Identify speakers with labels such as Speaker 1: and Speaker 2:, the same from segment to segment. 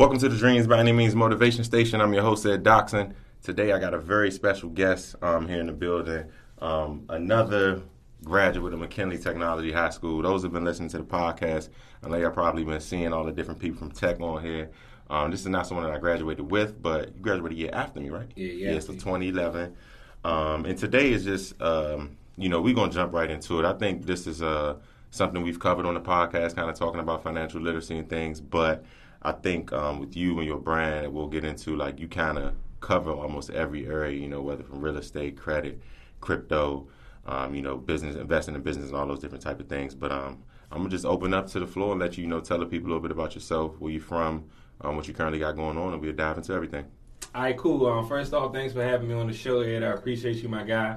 Speaker 1: Welcome to the Dreams by Any Means Motivation Station. I'm your host, Ed Doxson. Today I got a very special guest um, here in the building. Um, another graduate of McKinley Technology High School. Those who've been listening to the podcast, I know y'all probably been seeing all the different people from tech on here. Um, this is not someone that I graduated with, but you graduated a year after me, right?
Speaker 2: Yeah, yeah.
Speaker 1: Yeah, so 2011. Um, and today is just, um, you know, we're going to jump right into it. I think this is uh, something we've covered on the podcast, kind of talking about financial literacy and things, but I think um, with you and your brand, we'll get into like you kind of cover almost every area, you know, whether from real estate, credit, crypto, um, you know, business, investing in business, and all those different type of things. But um, I'm gonna just open up to the floor and let you, you know, tell the people a little bit about yourself, where you're from, um, what you currently got going on, and we'll dive into everything.
Speaker 2: All right, cool. Um, first off, thanks for having me on the show, Ed. I appreciate you, my guy.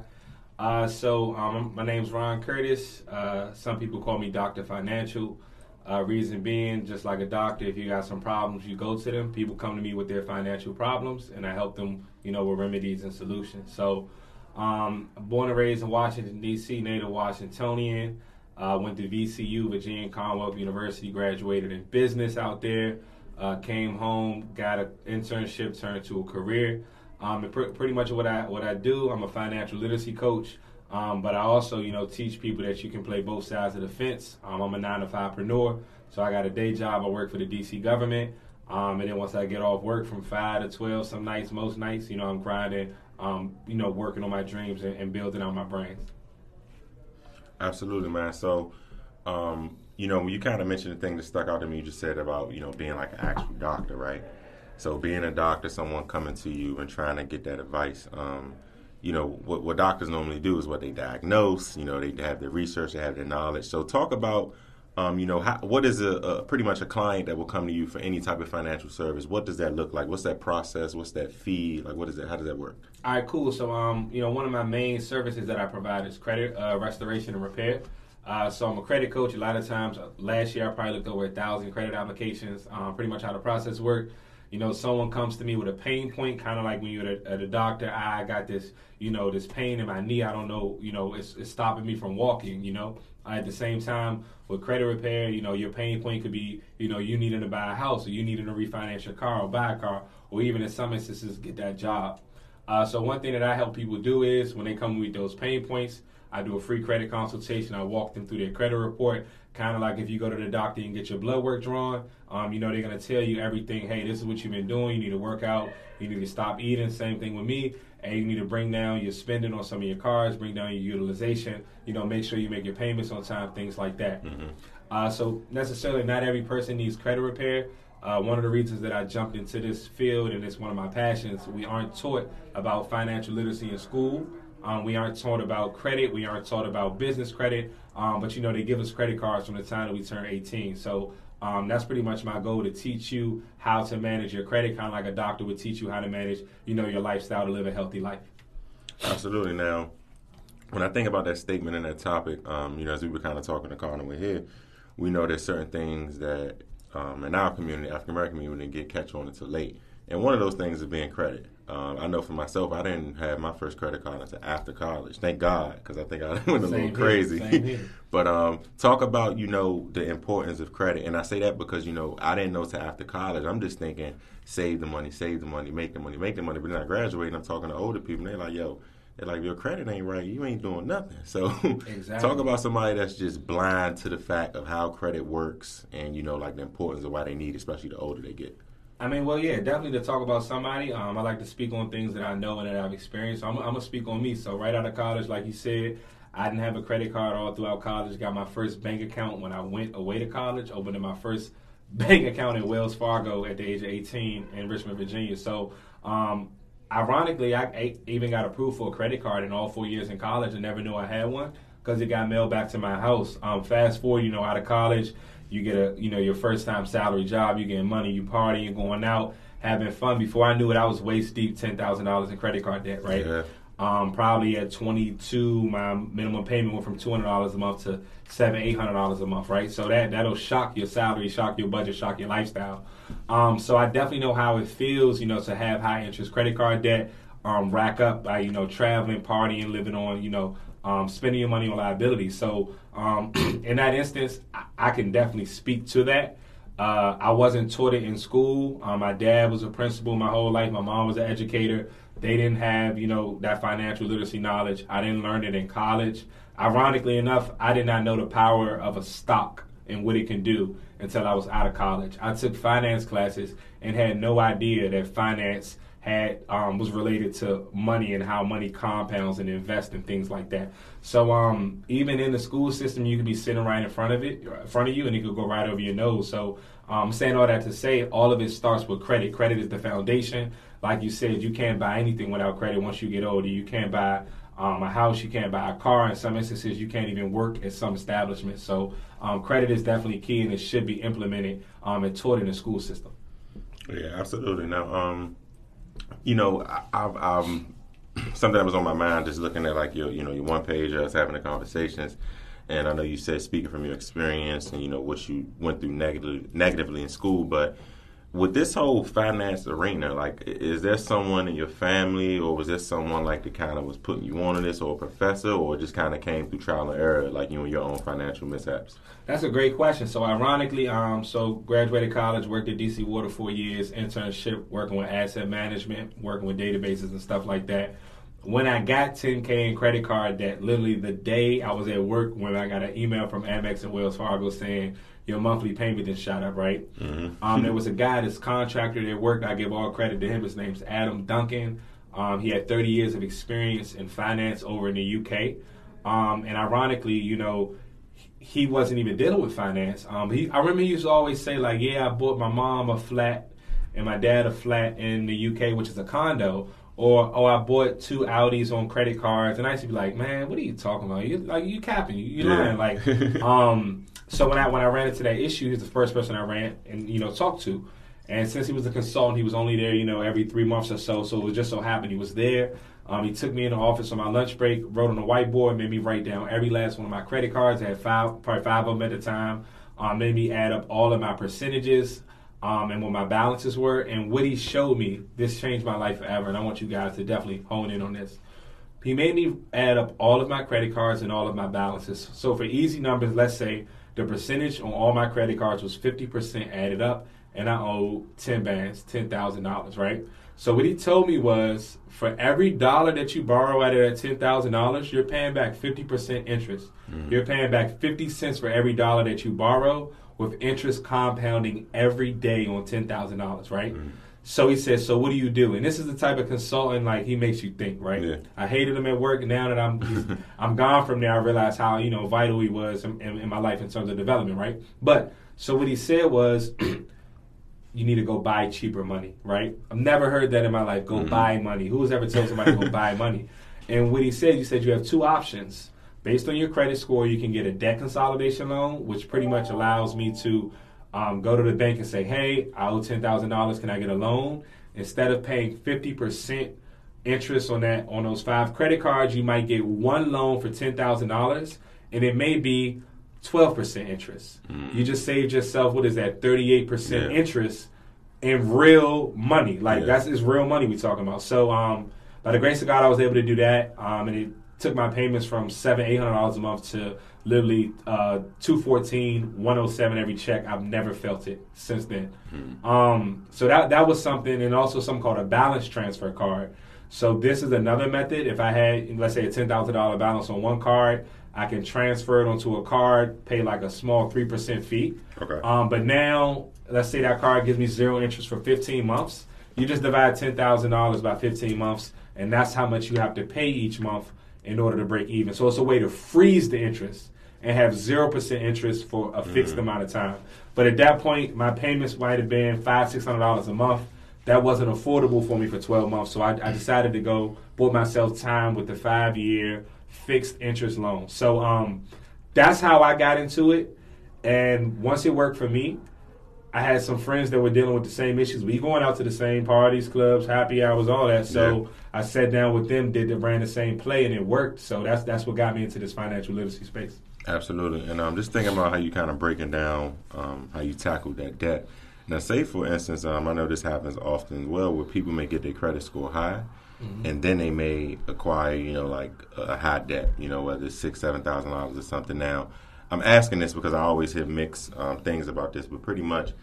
Speaker 2: Uh, so, um, my name's Ron Curtis. Uh, some people call me Doctor Financial. Uh, reason being, just like a doctor, if you got some problems, you go to them. People come to me with their financial problems, and I help them, you know, with remedies and solutions. So, um, born and raised in Washington D.C., native Washingtonian. Uh, went to VCU, Virginia Commonwealth University, graduated in business out there. Uh, came home, got an internship, turned to a career. Um, and pr- pretty much what I what I do, I'm a financial literacy coach. Um, but I also, you know, teach people that you can play both sides of the fence. Um, I'm a nine to five preneur, so I got a day job. I work for the DC government, um, and then once I get off work from five to twelve, some nights, most nights, you know, I'm grinding, um, you know, working on my dreams and, and building out my brains.
Speaker 1: Absolutely, man. So, um, you know, you kind of mentioned the thing that stuck out to me, you just said about you know being like an actual doctor, right? So, being a doctor, someone coming to you and trying to get that advice. You know what, what doctors normally do is what they diagnose. You know, they have their research, they have their knowledge. So, talk about um, you know, how, what is a, a, pretty much a client that will come to you for any type of financial service? What does that look like? What's that process? What's that fee? Like, what is that How does that work?
Speaker 2: All right, cool. So, um, you know, one of my main services that I provide is credit uh, restoration and repair. Uh, so I'm a credit coach. A lot of times, uh, last year I probably looked over a thousand credit applications. Um, pretty much how the process works. You know, someone comes to me with a pain point, kind of like when you're at a, at a doctor. I got this, you know, this pain in my knee. I don't know, you know, it's, it's stopping me from walking. You know, at the same time, with credit repair, you know, your pain point could be, you know, you needing to buy a house or you needing to refinance your car or buy a car, or even in some instances, get that job. Uh, so one thing that I help people do is when they come with those pain points, I do a free credit consultation. I walk them through their credit report, kind of like if you go to the doctor and get your blood work drawn. Um, you know, they're gonna tell you everything. Hey, this is what you've been doing. You need to work out. You need to stop eating. Same thing with me. And you need to bring down your spending on some of your cars, bring down your utilization. You know, make sure you make your payments on time, things like that. Mm-hmm. Uh, so necessarily, not every person needs credit repair. Uh, one of the reasons that I jumped into this field and it's one of my passions, we aren't taught about financial literacy in school. Um, we aren't taught about credit. We aren't taught about business credit. Um, but you know, they give us credit cards from the time that we turn 18. So um, that's pretty much my goal to teach you how to manage your credit, kind of like a doctor would teach you how to manage, you know, your lifestyle to live a healthy life.
Speaker 1: Absolutely. Now, when I think about that statement and that topic, um, you know, as we were kind of talking to Connor, we're here. We know there's certain things that um, in our community, African American community, get catch on until late, and one of those things is being credit. Um, I know for myself, I didn't have my first credit card until after college. Thank God, because I think I went a little crazy. but um, talk about you know the importance of credit, and I say that because you know I didn't know till after college. I'm just thinking save the money, save the money, make the money, make the money. But then I graduate, I'm talking to older people, and they're like, "Yo, they're like, your credit ain't right. You ain't doing nothing." So exactly. talk about somebody that's just blind to the fact of how credit works, and you know like the importance of why they need, especially the older they get.
Speaker 2: I mean, well, yeah, definitely to talk about somebody. Um, I like to speak on things that I know and that I've experienced. So I'm, I'm gonna speak on me. So right out of college, like you said, I didn't have a credit card all throughout college. Got my first bank account when I went away to college. Opened my first bank account at Wells Fargo at the age of 18 in Richmond, Virginia. So, um, ironically, I even got approved for a credit card in all four years in college and never knew I had one because it got mailed back to my house. Um, fast forward, you know, out of college you get a you know your first time salary job, you getting money, you partying, going out, having fun. Before I knew it, I was waist deep ten thousand dollars in credit card debt. Right. Yeah. Um, probably at 22, my minimum payment went from $200 a month to seven, eight hundred dollars a month, right? So that that'll shock your salary, shock your budget, shock your lifestyle. Um, so I definitely know how it feels, you know, to have high interest credit card debt, um, rack up by you know traveling, partying, living on you know um, spending your money on liabilities. So um, in that instance, I, I, can definitely speak to that. Uh, I wasn't taught it in school. Um, my dad was a principal my whole life. My mom was an educator. They didn't have, you know, that financial literacy knowledge. I didn't learn it in college. Ironically enough, I did not know the power of a stock and what it can do until I was out of college. I took finance classes and had no idea that finance had um, was related to money and how money compounds and invest and things like that. So um, even in the school system, you could be sitting right in front of it, in front of you, and it could go right over your nose. So I'm um, saying all that to say, all of it starts with credit. Credit is the foundation. Like you said, you can't buy anything without credit. Once you get older, you can't buy um, a house, you can't buy a car. In some instances, you can't even work at some establishments. So um, credit is definitely key, and it should be implemented um, and taught in the school system.
Speaker 1: Yeah, absolutely. Now, um, you know, I, I've, um, something that was on my mind just looking at like your, you know, your one page, us having the conversations. And I know you said speaking from your experience and you know what you went through negatively, negatively in school, but with this whole finance arena, like, is there someone in your family, or was there someone like that kind of was putting you on in this, or a professor, or just kind of came through trial and error, like you and your own financial mishaps?
Speaker 2: That's a great question. So, ironically, um, so graduated college, worked at DC Water for years, internship, working with asset management, working with databases and stuff like that. When I got 10K in credit card debt, literally the day I was at work, when I got an email from Amex and Wells Fargo saying your monthly payment just shot up, right? Mm-hmm. Um, there was a guy, this contractor that worked. I give all credit to him. His name's Adam Duncan. Um, he had 30 years of experience in finance over in the UK. Um, and ironically, you know, he wasn't even dealing with finance. Um, he, I remember he used to always say like, "Yeah, I bought my mom a flat and my dad a flat in the UK, which is a condo." Or, oh, I bought two Audis on credit cards, and I used to be like, "Man, what are you talking about? You like you capping? You, you lying?" Like, um, so when I when I ran into that issue, he's the first person I ran and you know talked to. And since he was a consultant, he was only there, you know, every three months or so. So it was just so happened he was there. Um, he took me in the office on my lunch break, wrote on a whiteboard, made me write down every last one of my credit cards. I had five, probably five of them at the time. Um, made me add up all of my percentages um, and what my balances were. And what he showed me, this changed my life forever. And I want you guys to definitely hone in on this. He made me add up all of my credit cards and all of my balances. So for easy numbers, let's say the percentage on all my credit cards was 50% added up, and I owed 10 bands, $10,000, right? So what he told me was for every dollar that you borrow out of that $10,000, you're paying back 50% interest. Mm-hmm. You're paying back 50 cents for every dollar that you borrow with interest compounding every day on $10,000, right? Mm-hmm. So he says, "So what do you do?" And this is the type of consultant like he makes you think, right? Yeah. I hated him at work. Now that I'm I'm gone from there, I realize how you know vital he was in, in, in, my life in terms of development, right? But so what he said was, you need to go buy cheaper money, right? I've never heard that in my life. Go mm-hmm. buy money. Who's ever told somebody to go buy money? And what he said, he said you have two options. Based on your credit score, you can get a debt consolidation loan, which pretty much allows me to um, go to the bank and say, hey, I owe $10,000. Can I get a loan? Instead of paying 50% interest on that on those five credit cards, you might get one loan for $10,000 and it may be 12% interest. Mm. You just saved yourself, what is that, 38% yeah. interest in real money. Like yeah. that's is real money we talking about. So um, by the grace of God, I was able to do that. Um, and it took my payments from seven, eight hundred dollars a month to literally uh, 214 107 every check. I've never felt it since then. Hmm. um, so that that was something and also something called a balance transfer card. So this is another method. If i had let's say a $10000 balance on one card i can transfer it onto a card pay like a small 3% fee. Okay. Um, but now let's say that card gives me zero interest for 15 months. You just divide $10000 by 15 months and that's how much you have to pay each month in order to break even. So it's a way to freeze the interest and have 0% interest for a fixed mm-hmm. amount of time. But at that point, my payments might have been five, six hundred dollars a month. That wasn't affordable for me for 12 months. So I, I decided to go, bought myself time with the five year fixed interest loan. So um, that's how I got into it. And once it worked for me, I had some friends that were dealing with the same issues. We going out to the same parties, clubs, happy hours, all that. So yeah. I sat down with them, did the ran the same play, and it worked. So that's that's what got me into this financial literacy space.
Speaker 1: Absolutely, and I'm um, just thinking about how you kind of breaking down um, how you tackled that debt. Now, say for instance, um, I know this happens often as well, where people may get their credit score high, mm-hmm. and then they may acquire, you know, like a high debt, you know, whether it's six, seven thousand dollars or something. Now, I'm asking this because I always hear mixed um, things about this, but pretty much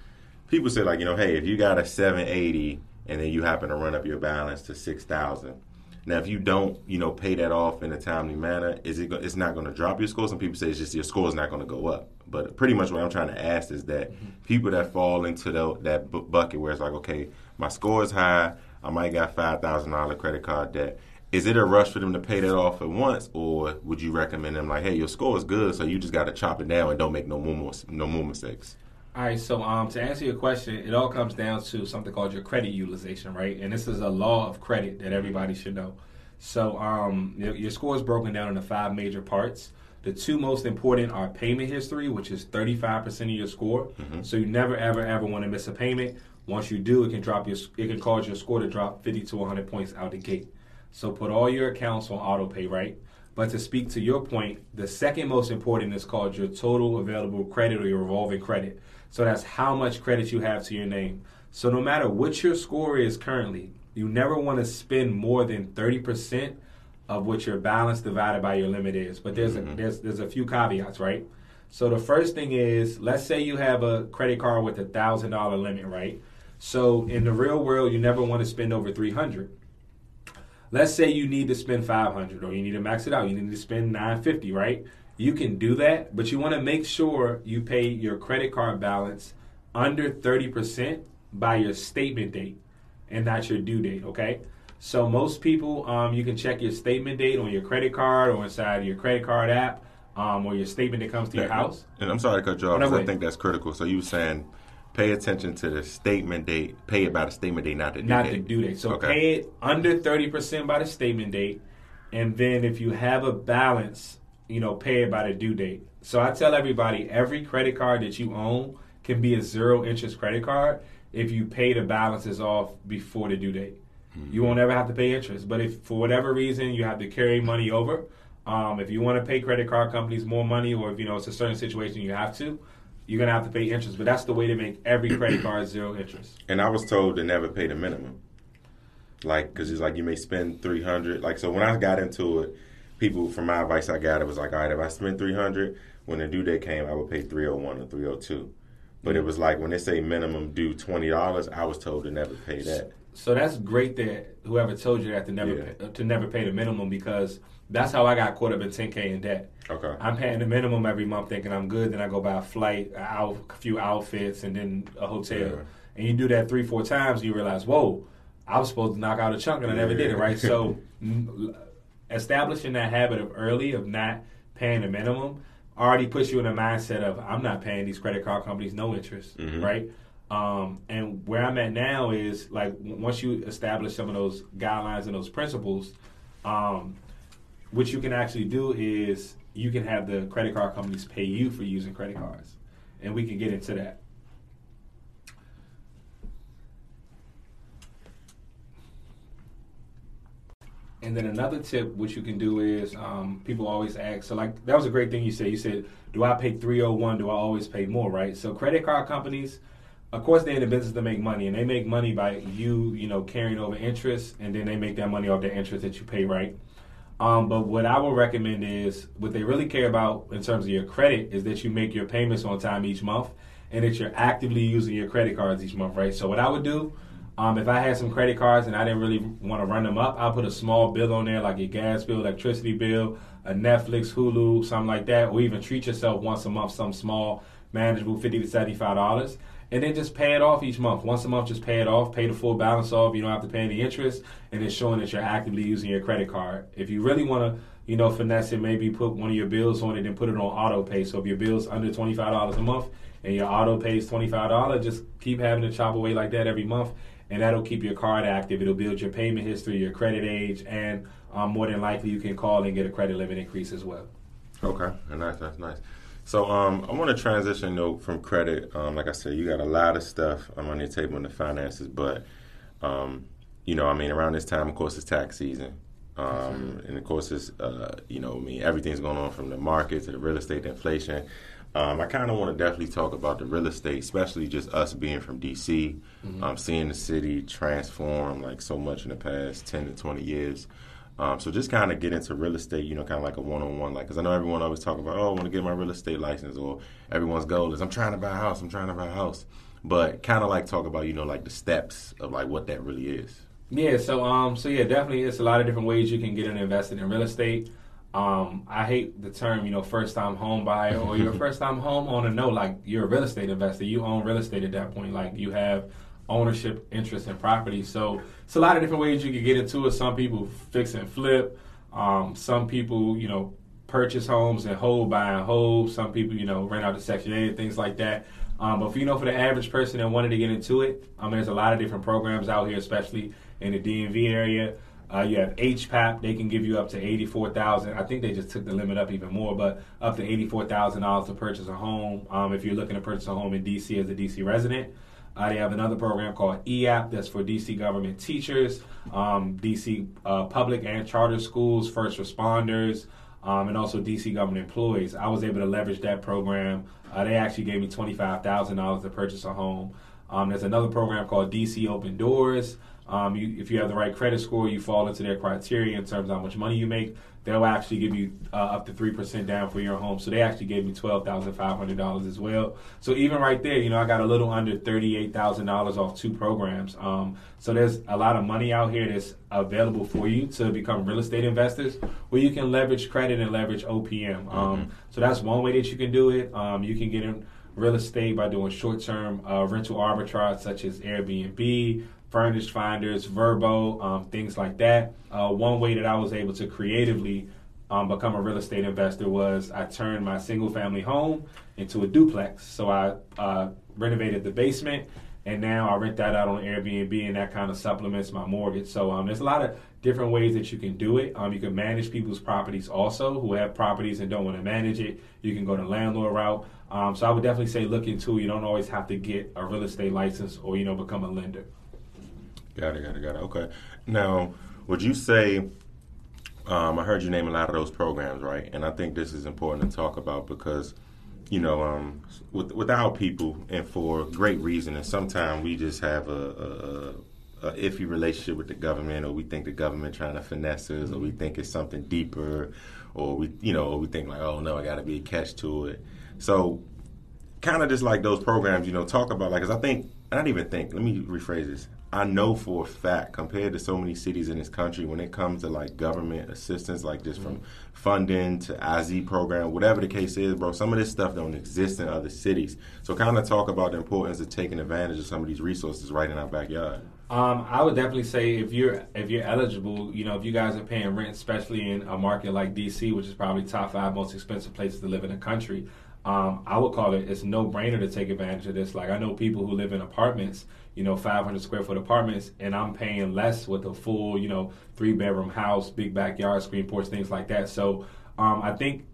Speaker 1: people say like, you know, hey, if you got a 780 and then you happen to run up your balance to 6,000. Now, if you don't, you know, pay that off in a timely manner, is it? Go- it's not going to drop your score. Some people say it's just your score is not going to go up. But pretty much what I'm trying to ask is that mm-hmm. people that fall into the, that bu- bucket where it's like, okay, my score is high, I might got five thousand dollar credit card debt is it a rush for them to pay that off at once, or would you recommend them like, hey, your score is good, so you just got to chop it down and don't make no more no more mistakes?
Speaker 2: All right, so um, to answer your question, it all comes down to something called your credit utilization, right? And this is a law of credit that everybody should know. So um, your, your score is broken down into five major parts. The two most important are payment history, which is 35% of your score. Mm-hmm. So you never, ever, ever want to miss a payment. Once you do, it can drop your, it can cause your score to drop 50 to 100 points out the gate. So put all your accounts on auto pay, right? But to speak to your point, the second most important is called your total available credit or your revolving credit. So that's how much credit you have to your name. So no matter what your score is currently, you never want to spend more than 30% of what your balance divided by your limit is. But there's mm-hmm. a, there's there's a few caveats, right? So the first thing is, let's say you have a credit card with a thousand dollar limit, right? So in the real world, you never want to spend over 300 let's say you need to spend 500 or you need to max it out you need to spend 950 right you can do that but you want to make sure you pay your credit card balance under 30% by your statement date and not your due date okay so most people um, you can check your statement date on your credit card or inside your credit card app um, or your statement that comes to your house
Speaker 1: and i'm sorry to cut you off because i think that's critical so you were saying pay attention to the statement date. Pay it by the statement date, not the due
Speaker 2: not
Speaker 1: date.
Speaker 2: the due date. So okay. pay it under thirty percent by the statement date, and then if you have a balance, you know, pay it by the due date. So I tell everybody, every credit card that you own can be a zero interest credit card if you pay the balances off before the due date. Mm-hmm. You won't ever have to pay interest. But if for whatever reason you have to carry money over, um, if you want to pay credit card companies more money, or if you know it's a certain situation you have to, you're gonna have to pay interest. But that's the way to make every credit card zero interest.
Speaker 1: And I was told to never pay the minimum, like because it's like you may spend three hundred. Like so, when I got into it, people from my advice I got it was like, all right, if I spend three hundred, when the due date came, I would pay three hundred one or three hundred two. But it mm. was like when they say minimum due twenty dollars, I was told to never pay that.
Speaker 2: So that's great that whoever told you that to never yeah. pay, to never pay the minimum because that's how I got caught up in 10k in debt.
Speaker 1: Okay.
Speaker 2: I'm paying the minimum every month, thinking I'm good. Then I go buy a flight, a, out, a few outfits, and then a hotel. Yeah. And you do that three, four times, you realize, whoa, I was supposed to knock out a chunk, and I never did it. Right. So establishing that habit of early of not paying the minimum already puts you in a mindset of I'm not paying these credit card companies no interest. Mm-hmm. Right. Um, and where I'm at now is like once you establish some of those guidelines and those principles, um, what you can actually do is you can have the credit card companies pay you for using credit cards, and we can get into that. And then another tip, which you can do is um, people always ask. So, like that was a great thing you said. You said, "Do I pay 301? Do I always pay more?" Right. So, credit card companies, of course, they're in the business to make money, and they make money by you, you know, carrying over interest, and then they make that money off the interest that you pay. Right. Um, but what I would recommend is what they really care about in terms of your credit is that you make your payments on time each month and that you're actively using your credit cards each month, right? So what I would do, um, if I had some credit cards and I didn't really want to run them up, I'll put a small bill on there like a gas bill, electricity bill, a Netflix, Hulu, something like that, or even treat yourself once a month, some small, manageable, fifty to seventy-five dollars and then just pay it off each month. Once a month, just pay it off, pay the full balance off. You don't have to pay any interest, and it's showing that you're actively using your credit card. If you really want to, you know, finesse it, maybe put one of your bills on it and put it on auto pay. So if your bill's under twenty five dollars a month and your auto pays twenty five dollars, just keep having to chop away like that every month, and that'll keep your card active. It'll build your payment history, your credit age, and um, more than likely you can call and get a credit limit increase as well.
Speaker 1: Okay, nice, that's nice. So um, I want to transition though from credit. Um, like I said, you got a lot of stuff um, on your table in the finances, but um, you know, I mean, around this time, of course, it's tax season, um, and of course, it's uh, you know, I mean, everything's going on from the market to the real estate, to inflation. Um, I kind of want to definitely talk about the real estate, especially just us being from DC, mm-hmm. um, seeing the city transform like so much in the past ten to twenty years. Um, so just kind of get into real estate, you know, kind of like a one-on-one, like because I know everyone always talk about, oh, I want to get my real estate license, or everyone's goal is I'm trying to buy a house, I'm trying to buy a house, but kind of like talk about, you know, like the steps of like what that really is.
Speaker 2: Yeah, so um, so yeah, definitely, it's a lot of different ways you can get invested in real estate. Um, I hate the term, you know, first time home buyer or you're a first time home owner. No, like you're a real estate investor. You own real estate at that point. Like you have ownership interest in property. So it's a lot of different ways you can get into it. Some people fix and flip. Um, some people, you know, purchase homes and hold, buy and hold. Some people, you know, rent out the Section 8 and things like that. Um, but for, you know, for the average person that wanted to get into it, I mean, there's a lot of different programs out here, especially in the DMV area. Uh, you have HPAP; they can give you up to eighty-four thousand. I think they just took the limit up even more, but up to eighty-four thousand dollars to purchase a home. Um, if you're looking to purchase a home in DC as a DC resident, uh, they have another program called EAP that's for DC government teachers, um, DC uh, public and charter schools, first responders, um, and also DC government employees. I was able to leverage that program. Uh, they actually gave me twenty-five thousand dollars to purchase a home. Um, there's another program called DC Open Doors. Um, you, if you have the right credit score, you fall into their criteria in terms of how much money you make. They'll actually give you uh, up to three percent down for your home. So they actually gave me twelve thousand five hundred dollars as well. So even right there, you know, I got a little under thirty-eight thousand dollars off two programs. Um, so there's a lot of money out here that's available for you to become real estate investors, where you can leverage credit and leverage OPM. Um, mm-hmm. So that's one way that you can do it. Um, you can get in real estate by doing short-term uh, rental arbitrage such as Airbnb, furnished finders, Vrbo, um, things like that. Uh, one way that I was able to creatively um, become a real estate investor was I turned my single family home into a duplex. So I uh, renovated the basement and now I rent that out on Airbnb and that kind of supplements my mortgage. So um, there's a lot of different ways that you can do it. Um, you can manage people's properties also who have properties and don't want to manage it. You can go the landlord route. Um, so I would definitely say look into. You don't always have to get a real estate license or you know become a lender.
Speaker 1: Got it, got it, got it. Okay. Now, would you say, um, I heard you name a lot of those programs, right? And I think this is important to talk about because, you know, um, with, without people and for great reason, and sometimes we just have a, a, a, iffy relationship with the government, or we think the government trying to finesse us, or we think it's something deeper, or we, you know, we think like, oh no, I got to be a catch to it. So, kind of just like those programs, you know, talk about like, because I think, I don't even think. Let me rephrase this. I know for a fact, compared to so many cities in this country, when it comes to like government assistance, like just from funding to IZ program, whatever the case is, bro, some of this stuff don't exist in other cities. So, kind of talk about the importance of taking advantage of some of these resources right in our backyard.
Speaker 2: Um, I would definitely say if you're if you're eligible, you know, if you guys are paying rent, especially in a market like DC, which is probably top five most expensive places to live in the country, um, I would call it it's no brainer to take advantage of this. Like I know people who live in apartments you know, 500 square foot apartments, and I'm paying less with a full, you know, three bedroom house, big backyard, screen porch, things like that. So um, I think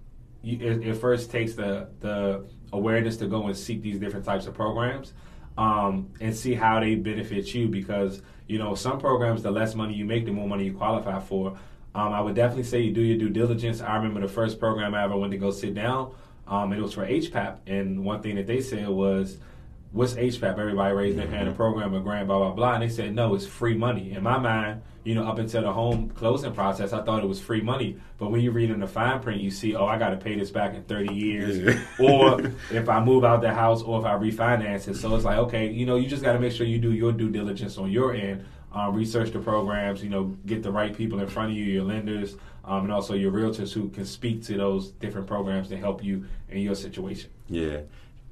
Speaker 2: it, it, first takes the the awareness to go and seek these different types of programs um, and see how they benefit you because you know some programs the less money you make the more money you qualify for um, i would definitely say you do your due diligence i remember the first program i ever went to go sit down um, and it was for hpap and one thing that they said was what's HPAP? Everybody raised their hand, a program, a grant, blah, blah, blah. And they said, no, it's free money. In my mind, you know, up until the home closing process, I thought it was free money. But when you read in the fine print, you see, oh, I got to pay this back in 30 years. Yeah. or if I move out the house or if I refinance it. So it's like, okay, you know, you just got to make sure you do your due diligence on your end. Um, research the programs, you know, get the right people in front of you, your lenders, um, and also your realtors who can speak to those different programs to help you in your situation.
Speaker 1: Yeah.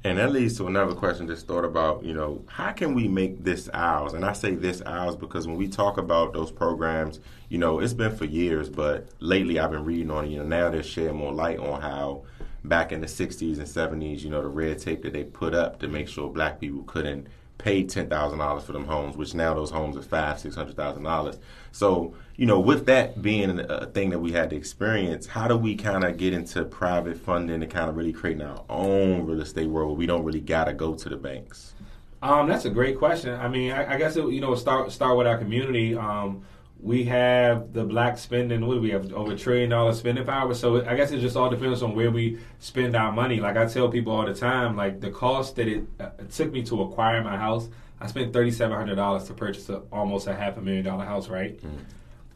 Speaker 1: And that leads to another question just thought about, you know, how can we make this ours? And I say this ours because when we talk about those programs, you know, it's been for years, but lately I've been reading on it, you know, now they're shedding more light on how back in the 60s and 70s, you know, the red tape that they put up to make sure black people couldn't pay $10,000 for them homes, which now those homes are five, $600,000. So, you know, with that being a thing that we had to experience, how do we kind of get into private funding and kind of really creating our own real estate world where we don't really got to go to the banks?
Speaker 2: Um, that's a great question. I mean, I, I guess it, you know, start start with our community. Um, we have the black spending. What do we have? Over a trillion dollar spending power. So I guess it just all depends on where we spend our money. Like I tell people all the time, like the cost that it, uh, it took me to acquire my house I spent thirty seven hundred dollars to purchase a, almost a half a million dollar house, right? Mm.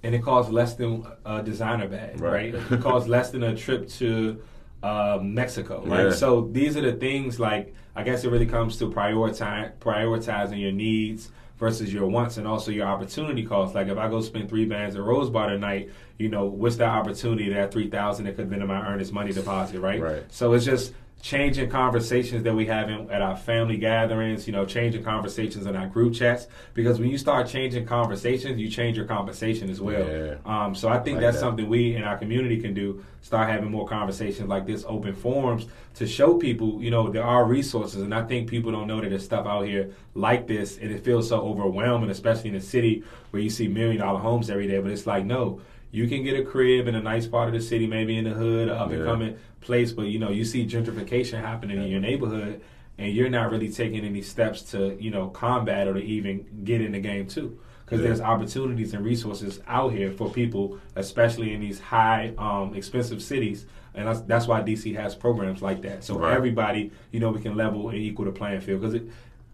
Speaker 2: And it costs less than a designer bag,
Speaker 1: Right.
Speaker 2: right? It costs less than a trip to uh, Mexico, right?
Speaker 1: Yeah.
Speaker 2: So these are the things like I guess it really comes to prioritize prioritizing your needs versus your wants and also your opportunity cost. Like if I go spend three bands at Rose Bar tonight, you know, what's that opportunity that three thousand that could have been in my earnest money deposit, right?
Speaker 1: Right.
Speaker 2: So it's just changing conversations that we have in, at our family gatherings, you know, changing conversations in our group chats. Because when you start changing conversations, you change your conversation as well.
Speaker 1: Yeah.
Speaker 2: Um, so I think
Speaker 1: Like
Speaker 2: that's
Speaker 1: that.
Speaker 2: something we in our community can do. Start having more conversations like this, open forums to show people, you know, there are resources. And I think people don't know that there's stuff out here like this, and it feels so overwhelming, especially in a city where you see million dollar homes every day. But it's like, no, you can get a crib in a nice part of the city, maybe in the hood, up and
Speaker 1: Yeah.
Speaker 2: coming place, but you know, you see gentrification happening in your neighborhood, and you're not really taking any steps to, you know, combat or to even get in the game too. Because
Speaker 1: Yeah.
Speaker 2: there's opportunities and resources out here for people, especially in these high, um, expensive cities, and that's, that's why DC has programs like that. So
Speaker 1: Right.
Speaker 2: everybody, you know, we can level and equal the playing field. Because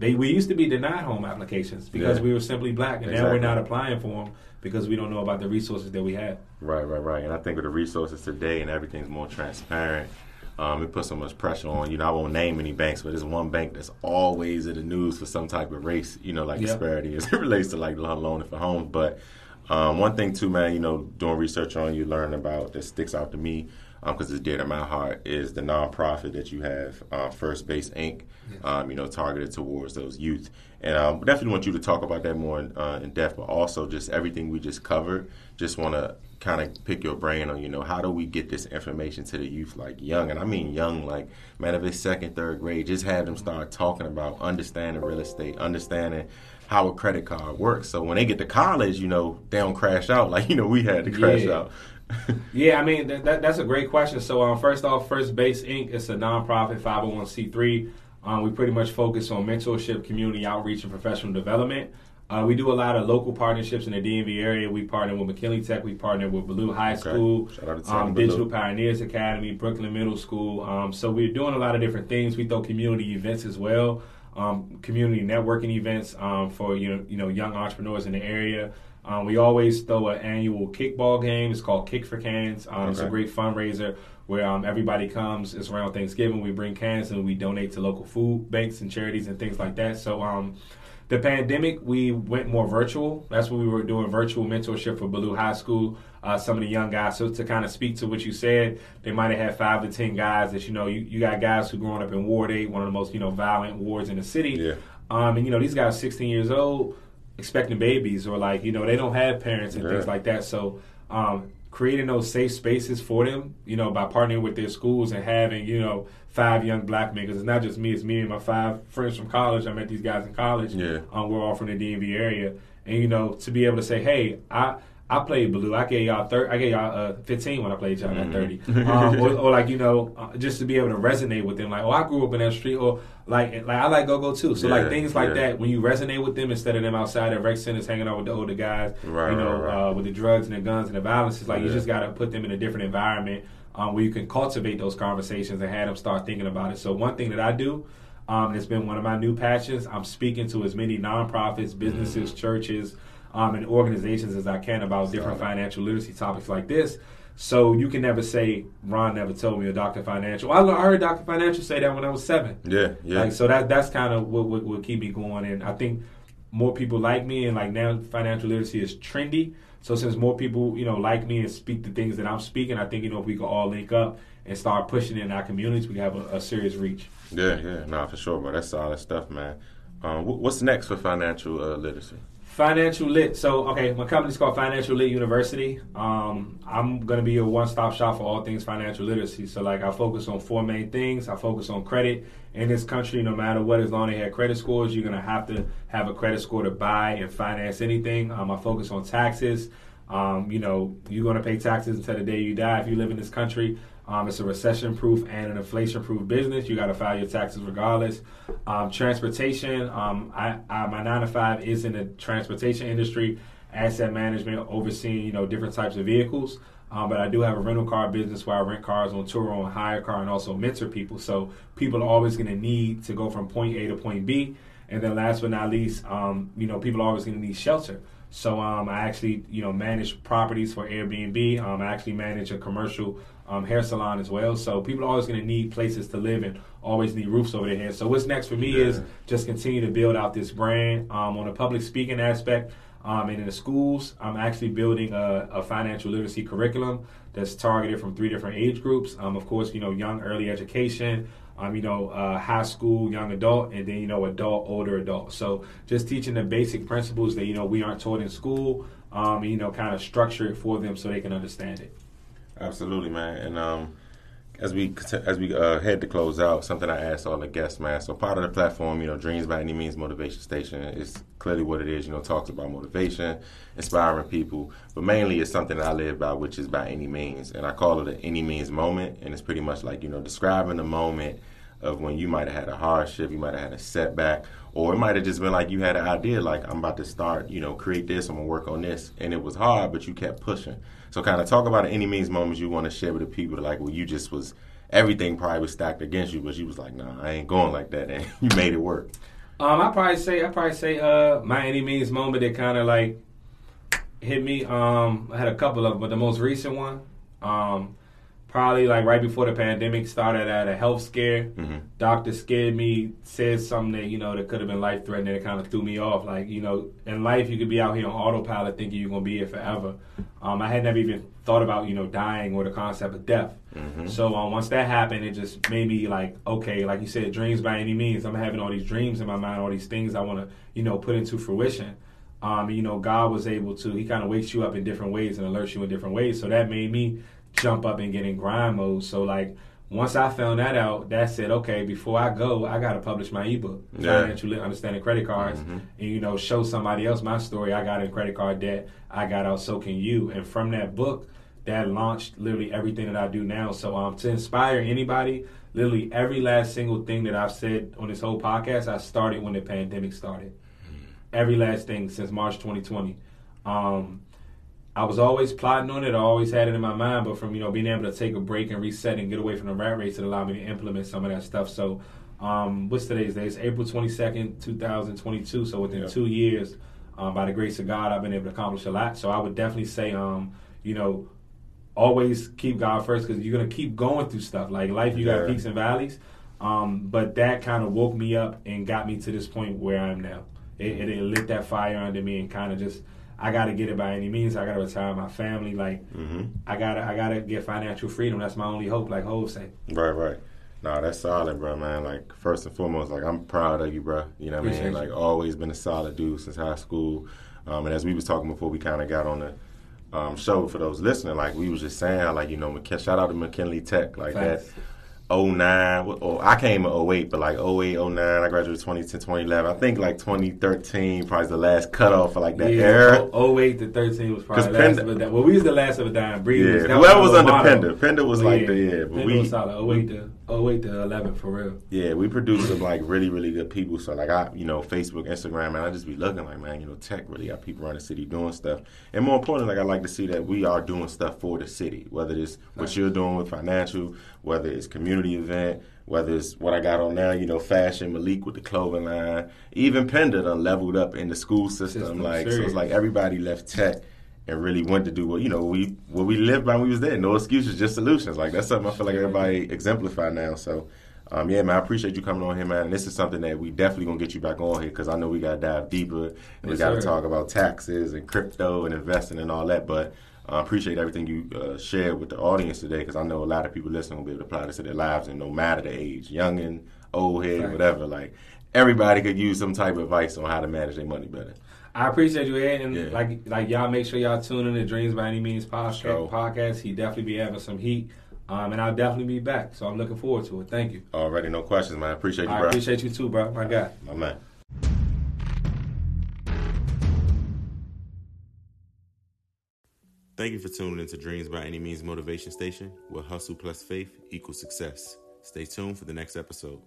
Speaker 2: they we used to be denied home applications because
Speaker 1: Yeah.
Speaker 2: we were simply black, and now we're not applying for them because we don't know about the resources that we have.
Speaker 1: Right, right, right. And I think with the resources today and everything's more transparent, um, it puts so much pressure on. You know, I won't name any banks, but there's one bank that's always in the news for some type of race, you know, like disparity as it relates to like loan loaning for homes. But um, one thing too, man, you know, doing research on you, learn about that sticks out to me because it's dear to my heart is the nonprofit that you have, uh, First Base Inc. Um, you know, targeted towards those youth. And um, definitely want you to talk about that more in, uh, in depth, but also just everything we just covered. Just want to kind of pick your brain on, you know, how do we get this information to the youth, like young, and I mean young, like man, if it's second, third grade, just have them start talking about understanding real estate, understanding how a credit card works. So when they get to college, you know, they don't crash out like you know we had to crash
Speaker 2: Yeah.
Speaker 1: out.
Speaker 2: Yeah, I mean that, that, that's a great question. So, um, first off, First Base Inc. is a nonprofit 501c3. Um, we pretty much focus on mentorship, community outreach, and professional development. Uh, we do a lot of local partnerships in the DMV area. We partner with McKinley Tech. We partner with Ballou High School,
Speaker 1: Shout out to
Speaker 2: um. Digital Pioneers Academy, Brookland Middle School. Um, so we're doing a lot of different things. We throw community events as well, um, community networking events um, for you know, you know young entrepreneurs in the area. Um, we always throw an annual kickball game. It's called Kick for Cans. Um, It's a great fundraiser where um, everybody comes. It's around Thanksgiving. We bring cans and we donate to local food banks and charities and things like that. So um, the pandemic, we went more virtual. That's when we were doing virtual mentorship for Ballou High School. Uh, some of the young guys. So to kind of speak to what you said, they might have had five to ten guys that you know. You, you got guys who growing up in Ward Eight, one of the most you know violent wards in the city.
Speaker 1: Yeah.
Speaker 2: Um, and you know these guys, 16 years old, expecting babies, or like you know they don't have parents and
Speaker 1: Yeah.
Speaker 2: things like that. So um, creating those safe spaces for them, you know, by partnering with their schools and having you know five young black men, because it's not just me, it's me and my five friends from college. I met these guys in college.
Speaker 1: Yeah.
Speaker 2: Um, we're all from the DMV area, and you know to be able to say, hey, I. I played Ballou. I gave y'all thir- I gave y'all uh, 15 when I played y'all at 30.
Speaker 1: Mhm.
Speaker 2: Um, or, or like you know, uh, just to be able to resonate with them. Like, oh, I grew up in that street, or like, like I like go go too. So
Speaker 1: Yeah,
Speaker 2: like things like
Speaker 1: yeah.
Speaker 2: that when you resonate with them instead of them outside at rec centers hanging out with the older guys,
Speaker 1: Right,
Speaker 2: you know,
Speaker 1: right, right.
Speaker 2: Uh, with the drugs and the guns and the violence. It's like you just got to put them in a different environment um, where you can cultivate those conversations and have them start thinking about it. So one thing that I do. Um, it's been one of my new passions. I'm speaking to as many nonprofits, businesses,
Speaker 1: Mm.
Speaker 2: churches, um, and organizations as I can about different financial literacy topics like this. So you can never say Ron never told me or Dr. Financial. I I heard Dr. Financial say that when I was seven.
Speaker 1: Yeah, yeah.
Speaker 2: Like so that that's kind of what, what what keep me going. And I think more people like me and like now financial literacy is trendy. So since more people you know like me and speak the things that I'm speaking, I think you know if we could all link up and start pushing it in our communities, we have a, a serious reach.
Speaker 1: Yeah, yeah, nah, for sure, bro. That's solid stuff, man. Um, what's next for financial uh, literacy?
Speaker 2: Financial Lit. So, okay, my company's called Financial Lit University. Um, I'm going to be a one stop shop for all things financial literacy. So, like, I focus on four main things. I focus on credit. In this country, no matter what, as long as they have credit scores, you're going to have to have a credit score to buy and finance anything. Um, I focus on taxes. Um, you know, you're going to pay taxes until the day you die if you live in this country. Um, it's a recession proof and an inflation proof business. You got to file your taxes regardless. Um, transportation, um, I, I, my nine to five is in the transportation industry, asset management, overseeing you know different types of vehicles. Um, but I do have a rental car business where I rent cars on Turo, on HyreCar, and also mentor people. So people are always going to need to go from point A to point B. And then last but not least, um, you know, people are always going to need shelter. So um, I actually, you know, manage properties for Airbnb. Um, I actually manage a commercial um, hair salon as well. So people are always going to need places to live and always need roofs over their heads. So what's next for me yeah. is just continue to build out this brand um, on a public speaking aspect. Um, and in the schools, I'm actually building a, a, financial literacy curriculum that's targeted from three different age groups. Um, of course, you know, young early education, um, you know, uh, high school, young adult, and then, you know, adult, older adult. So just teaching the basic principles that, you know, we aren't taught in school, um, you know, kind of structure it for them so they can understand it.
Speaker 1: Absolutely, man. And um, as we as we uh, head to close out, something I asked all the guests, man. So part of the platform, you know, Dreams by Any Means Motivation Station is clearly what it is. You know, talks about motivation, inspiring people, but mainly it's something that I live by, which is by any means, and I call it an any means moment. And it's pretty much like you know describing the moment of when you might have had a hardship, you might have had a setback, or it might have just been like you had an idea, like I'm about to start, you know, create this, I'm gonna work on this, and it was hard, but you kept pushing. So kind of talk about any means moments you want to share with the people, like well, you just was everything probably was stacked against you, but you was like, nah, I ain't going like that, and you made it work.
Speaker 2: Um, I probably say I probably say uh my any means moment that kind of like hit me. Um, I had a couple of them, but the most recent one, um, probably like right before the pandemic started at a health scare. Mm-hmm. Doctor scared me, said something that, you know, that could have been life threatening It kind of threw me off. Like, you know, in life you could be out here on autopilot thinking you're gonna be here forever. Um, I had never even thought about, you know, dying or the concept of death. Mm-hmm. So um, once that happened, it just made me like, okay, like you said, dreams by any means. I'm having all these dreams in my mind, all these things I wanna, you know, put into fruition. Um, you know, God was able to, He kind of wakes you up in different ways and alerts you in different ways. So that made me jump up and get in grind mode. So like once I found that out, that said, okay, before I go, I gotta publish my ebook, yeah. financial understanding credit cards, mm-hmm. and you know, show somebody else my story. I got in credit card debt, I got out, so can you. And from that book, that launched literally everything that I do now. So um, to inspire anybody, literally every last single thing that I've said on this whole podcast, I started when the pandemic started. Mm-hmm. Every last thing since March 2020. Um, I was always plotting on it. I always had it in my mind, but from you know being able to take a break and reset and get away from the rat race, it allowed me to implement some of that stuff. So, um, what's today's day? It's April twenty second, two thousand twenty two. So within two years, um, by the grace of God, I've been able to accomplish a lot. So I would definitely say, um, you know, always keep God first because you're gonna keep going through stuff. Like life, you yeah. got peaks and valleys. Um, but that kind of woke me up and got me to this point where I am now. It, it, it lit that fire under me and kind of just I got to get it by any means. I got to retire my family. Like mm-hmm. I gotta, I gotta get financial freedom. That's my only hope. Like Hov say.
Speaker 1: Right, right. No, that's solid, bro, man. Like first and foremost, like I'm proud of you, bro. You know what I mean? Like always been a solid dude since high school. Um, and as we was talking before, we kind of got on the um, show for those listening. Like we was just saying, like you know, shout out to McKinley Tech, like Thanks. that 09, or oh, I came in 08, but like 08, 09, I graduated 2010, 2011. I think like 2013 probably the last cutoff for like that
Speaker 2: yeah,
Speaker 1: era.
Speaker 2: 08 to 13 was probably the last Penda, of a Well, we was the last of a dying
Speaker 1: Breed yeah, was, whoever was, was under Penda. Penda was like yeah, the, yeah.
Speaker 2: But Penda we, was solid. 08 to, 08 to 11 for real.
Speaker 1: Yeah, we produce some like really, really good people. So like I, you know, Facebook, Instagram, and I just be looking like, man, you know, tech really got people around the city doing stuff. And more importantly, like I like to see that we are doing stuff for the city, whether it's what you're doing with financial, whether it's community event, whether it's what I got on now, you know, fashion, Malik with the clothing line, even Penda done leveled up in the school system. system like serious. so it's like everybody left tech and really went to do what you know we what we lived by when we was there. No excuses, just solutions. Like that's something I feel like everybody exemplify now. So um, yeah, man, I appreciate you coming on here, man. And this is something that we definitely gonna get you back on here because I know we gotta dive deeper and yes, we gotta sir. talk about taxes and crypto and investing and all that. But I uh, appreciate everything you uh, shared with the audience today because I know a lot of people listening will be able to apply this to their lives and no matter the age, young and old head, right. whatever. Like everybody could use some type of advice on how to manage their money better.
Speaker 2: I appreciate you, Ed, and yeah. like like y'all make sure y'all tune in to Dreams by Any Means podcast. Sure. Podcast. He definitely be having some heat. Um, and I'll definitely be back. So I'm looking forward to it. Thank you.
Speaker 1: Already, no questions, man. I appreciate you, I
Speaker 2: bro. I appreciate you too, bro. My guy.
Speaker 1: My man. Thank you for tuning into Dreams by Any Means Motivation Station, where hustle plus faith equals success. Stay tuned for the next episode.